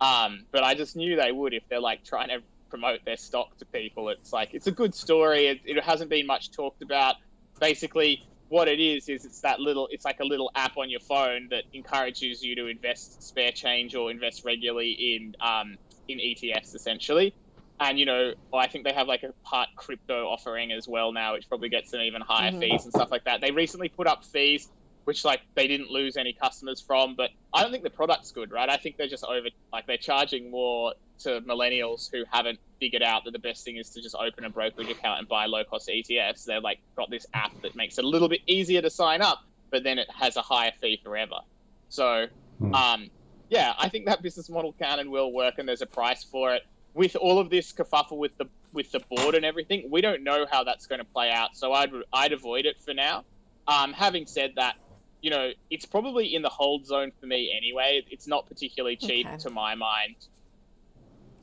Um, but I just knew they would if they're like trying to promote their stock to people. It's like it's a good story. It, it hasn't been much talked about. Basically, what it is is it's that little it's like a little app on your phone that encourages you to invest spare change or invest regularly in um, in ETFs essentially. And you know, I think they have like a part crypto offering as well now, which probably gets them even higher mm-hmm. fees and stuff like that. They recently put up fees which like they didn't lose any customers from. But I don't think the product's good, right? I think they're just over like they're charging more to millennials who haven't figured out that the best thing is to just open a brokerage account and buy low cost ETFs. They've like got this app that makes it a little bit easier to sign up, but then it has a higher fee forever. So, hmm. um, yeah, I think that business model can and will work, and there's a price for it. With all of this kerfuffle with the with the board and everything, we don't know how that's going to play out. So I'd I'd avoid it for now. Um, having said that, you know, it's probably in the hold zone for me anyway. It's not particularly cheap okay. to my mind.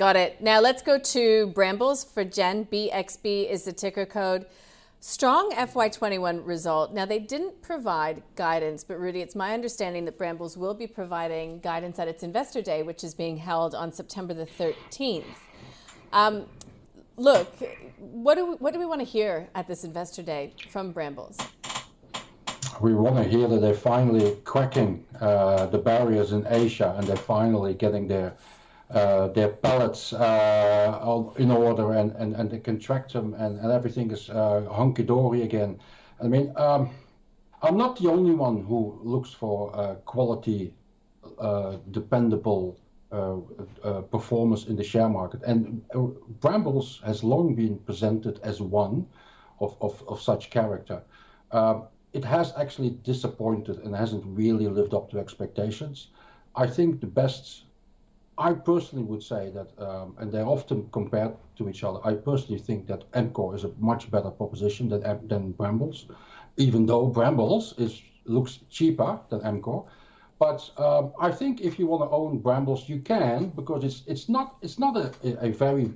Got it. Now let's go to Brambles for Jen. BXB is the ticker code. Strong FY21 result. Now, they didn't provide guidance, but Rudi, it's my understanding that Brambles will be providing guidance at its Investor Day, which is being held on September the 13th. Um, look, what do, we, what do we want to hear at this Investor Day from Brambles? we want to hear that they're finally cracking uh, the barriers in Asia and they're finally getting their uh, their pallets uh, in order and, and, and they can track them and, and everything is uh, hunky dory again. I mean, um, I'm not the only one who looks for uh, quality, uh, dependable performance in the share market. And Brambles has long been presented as one of, of, of such character. Um, it has actually disappointed and hasn't really lived up to expectations. I think the best, I personally would say that, um, and they're often compared to each other. I personally think that Amcor is a much better proposition than than Brambles, even though Brambles is looks cheaper than Amcor. But um, I think if you want to own Brambles, you can because it's it's not it's not a, a very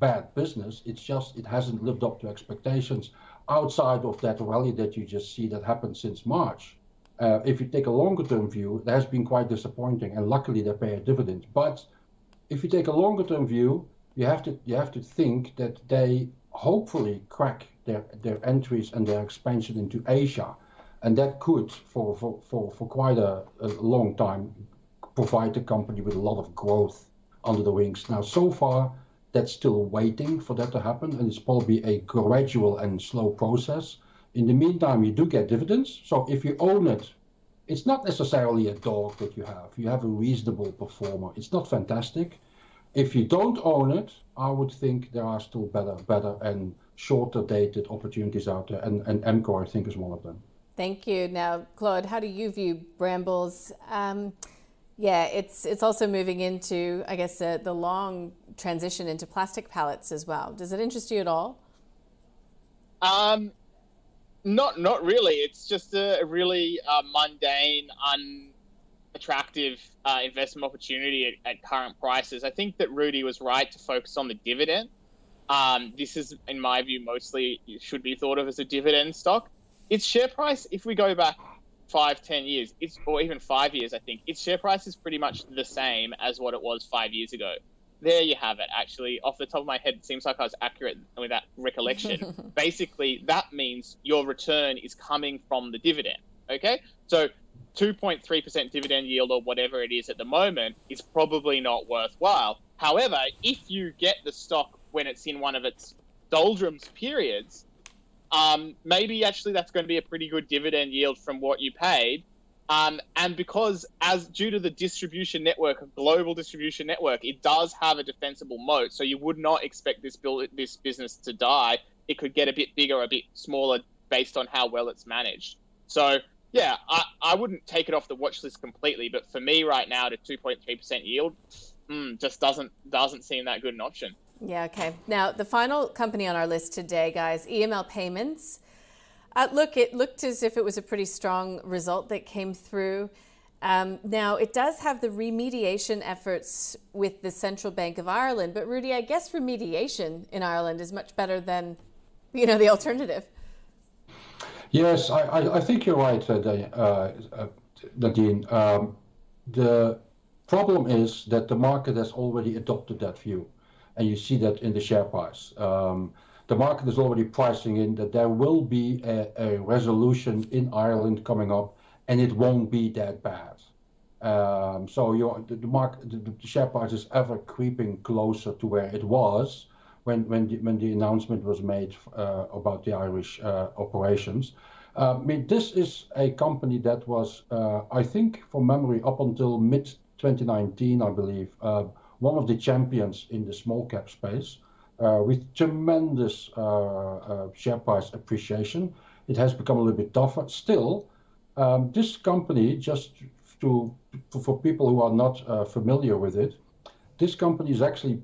bad business. It's just it hasn't lived up to expectations outside of that rally that you just see that happened since March. Uh, if you take a longer term view, it has been quite disappointing, and luckily they pay a dividend. But if you take a longer term view, you have to you have to think that they hopefully crack their, entries and their expansion into Asia, and that could for quite a long time provide the company with a lot of growth under the wings. Now, so far, that's still waiting for that to happen, and it's probably a gradual and slow process. In the meantime, you do get dividends. So if you own it, it's not necessarily a dog that you have. You have a reasonable performer. It's not fantastic. If you don't own it, I would think there are still better, better and shorter dated opportunities out there, and, and Amcor, I think, is one of them. Thank you. Now, Claude, how do you view Brambles? Um, yeah, it's it's also moving into, I guess, uh, the long transition into plastic pallets as well. Does it interest you at all? Um, not not really. It's just a really uh, mundane, unattractive uh, investment opportunity at, at, current prices. I think that Rudi was right to focus on the dividend. Um, this is, in my view, mostly should be thought of as a dividend stock. Its share price, if we go back five, ten years, it's or even five years, I think its share price is pretty much the same as what it was five years ago. There you have it. Actually, off the top of my head, it seems like I was accurate with that recollection. Basically, that means your return is coming from the dividend. Okay, so 2.3% dividend yield or whatever it is at the moment is probably not worthwhile. However, if you get the stock when it's in one of its doldrums periods, um, maybe actually that's going to be a pretty good dividend yield from what you paid. Um, and because, as due to the distribution network, global distribution network, it does have a defensible moat. So you would not expect this build, this business to die. It could get a bit bigger, a bit smaller, based on how well it's managed. So yeah, I, I wouldn't take it off the watch list completely, but for me right now, to 2.3% yield, mm, just doesn't doesn't seem that good an option. Yeah, okay. Now, the final company on our list today, guys, EML Payments. Uh, look, it looked as if it was a pretty strong result that came through. Um, now, it does have the remediation efforts with the Central Bank of Ireland, but Rudi, I guess remediation in Ireland is much better than, you know, the alternative. Yes, I, I, I think you're right, uh, uh, Nadine. Um, the problem is that the market has already adopted that view and you see that in the share price. Um, the market is already pricing in that there will be a, a resolution in Ireland coming up, and it won't be that bad. Um, so the, the, market, the, the, share price is ever creeping closer to where it was when when the, when the announcement was made uh, about the Irish uh, operations. Uh, I mean, this is a company that was, uh, I think, from memory, up until mid 2019, I believe, uh, one of the champions in the small cap space with tremendous uh, uh, share price appreciation. It has become a little bit tougher. Still, um, this company, just to for people who are not familiar with it, this company is actually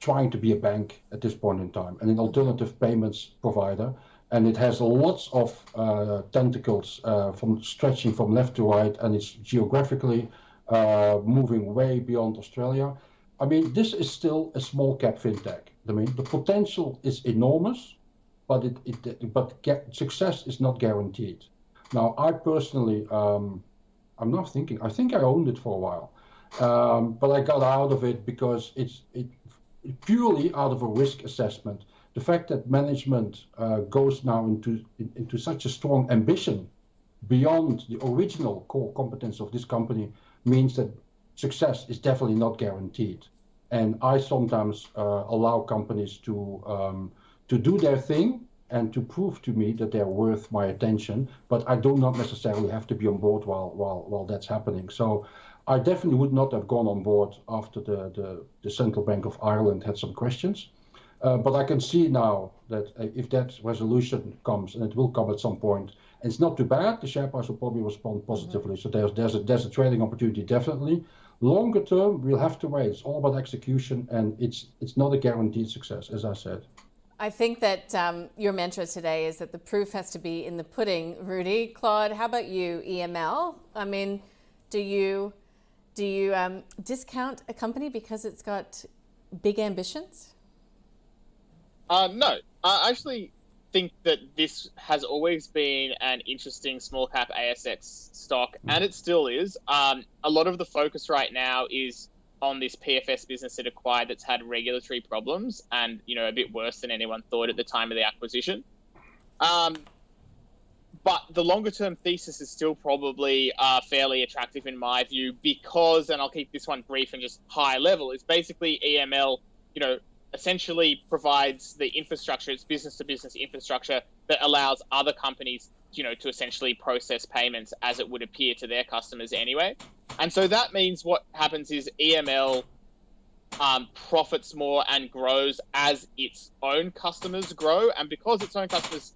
trying to be a bank at this point in time and an alternative payments provider and it has lots of uh, tentacles uh, from stretching from left to right and it's geographically uh, moving way beyond australia I mean, this is still a small cap fintech. I mean, the potential is enormous, but it, it but success is not guaranteed. Now, I personally, um, I'm not thinking. I think I owned it for a while, um, but I got out of it because it's it purely out of a risk assessment. The fact that management uh, goes now into into such a strong ambition beyond the original core competence of this company means that success is definitely not guaranteed. And I sometimes uh, allow companies to um, to do their thing and to prove to me that they're worth my attention. But I do not necessarily have to be on board while while while that's happening. So I definitely would not have gone on board after the the, the Central Bank of Ireland had some questions. Uh, but I can see now that uh, if that resolution comes, and it will come at some point, and it's not too bad, the share price will probably respond positively. Mm-hmm. So there's there's a there's a trading opportunity definitely. Longer term, we'll have to wait. It's all about execution, and it's it's not a guaranteed success, as I said. I think that um, your mantra today is that the proof has to be in the pudding. Rudi, Claude, how about you? EML. I mean, do you do you um, discount a company because it's got big ambitions? Uh, no, I actually think that this has always been an interesting small cap ASX stock, and it still is. Um, a lot of the focus right now is on this PFS business it acquired that's had regulatory problems and you know a bit worse than anyone thought at the time of the acquisition. Um, but the longer term thesis is still probably uh, fairly attractive in my view because, and I'll keep this one brief and just high level, is basically EML, you know, essentially provides the infrastructure, it's business to business infrastructure that allows other companies, you know, to essentially process payments as it would appear to their customers anyway. And so that means what happens is EML um, profits more and grows as its own customers grow. And because its own customers,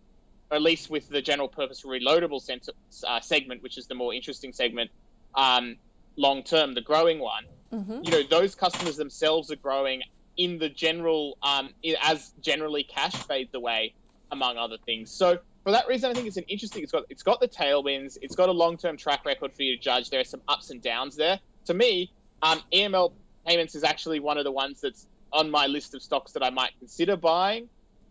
at least with the general purpose reloadable uh, segment, which is the more interesting segment, um, long term, the growing one, mm-hmm. you know, those customers themselves are growing in the general, um, as generally cash fades away, among other things. So for that reason, I think it's an interesting. It's got it's got the tailwinds. It's got a long term track record for you to judge. There are some ups and downs there. To me, um, EML payments is actually one of the ones that's on my list of stocks that I might consider buying.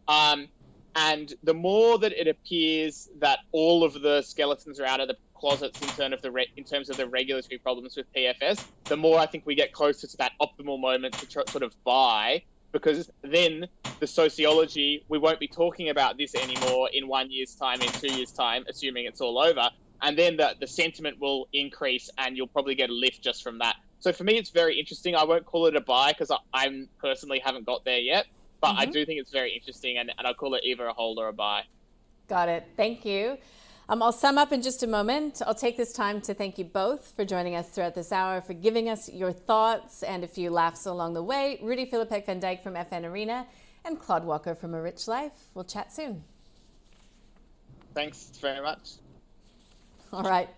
Um, and the more that it appears that all of the skeletons are out of the closets in terms of the re- in terms of the regulatory problems with PFS, the more I think we get closer to that optimal moment to tr- sort of buy. Because then the sociology, we won't be talking about this anymore in one year's time, in two years' time, assuming it's all over. And then the, the sentiment will increase and you'll probably get a lift just from that. So for me, it's very interesting. I won't call it a buy because I I'm personally haven't got there yet, but mm-hmm. I do think it's very interesting and, and I'll call it either a hold or a buy. Got it. Thank you. Um, I'll sum up in just a moment. I'll take this time to thank you both for joining us throughout this hour, for giving us your thoughts and a few laughs along the way. Rudi Filapek-Vandyck from FNArena and Claude Walker from A Rich Life. We'll chat soon. Thanks very much. All right.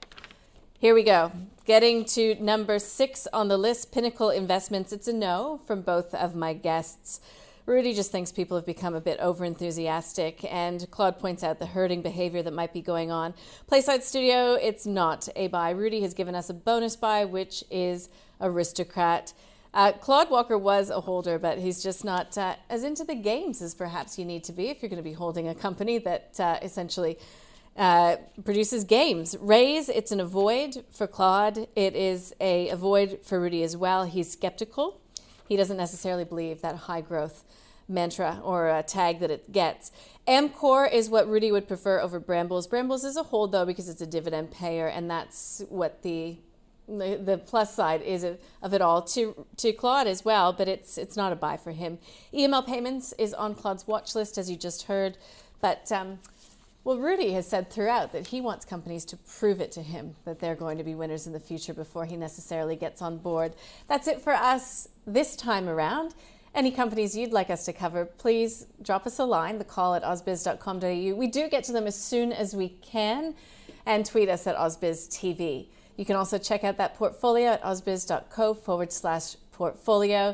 Here we go. Getting to number six on the list, Pinnacle Investments. It's a no from both of my guests. Rudi just thinks people have become a bit overenthusiastic, and Claude points out the herding behavior that might be going on. Playside Studio, it's not a buy. Rudi has given us a bonus buy, which is Aristocrat. Uh, Claude Walker was a holder, but he's just not uh, as into the games as perhaps you need to be if you're going to be holding a company that uh, essentially uh, produces games. Raiz, it's an avoid for Claude. It is a avoid for Rudi as well. He's skeptical. He doesn't necessarily believe that high growth mantra or a tag that it gets. Amcor is what Rudi would prefer over Brambles. Brambles is a hold though because it's a dividend payer, and that's what the the, the plus side is of it all to to Claude as well. But it's it's not a buy for him. EML payments is on Claude's watch list as you just heard, but. Um, well, Rudi has said throughout that he wants companies to prove it to him that they're going to be winners in the future before he necessarily gets on board. That's it for us this time around. Any companies you'd like us to cover, please drop us a line, the call at ausbiz.com.au. We do get to them as soon as we can and tweet us at ausbiztv. You can also check out that portfolio at ausbiz.co forward slash portfolio.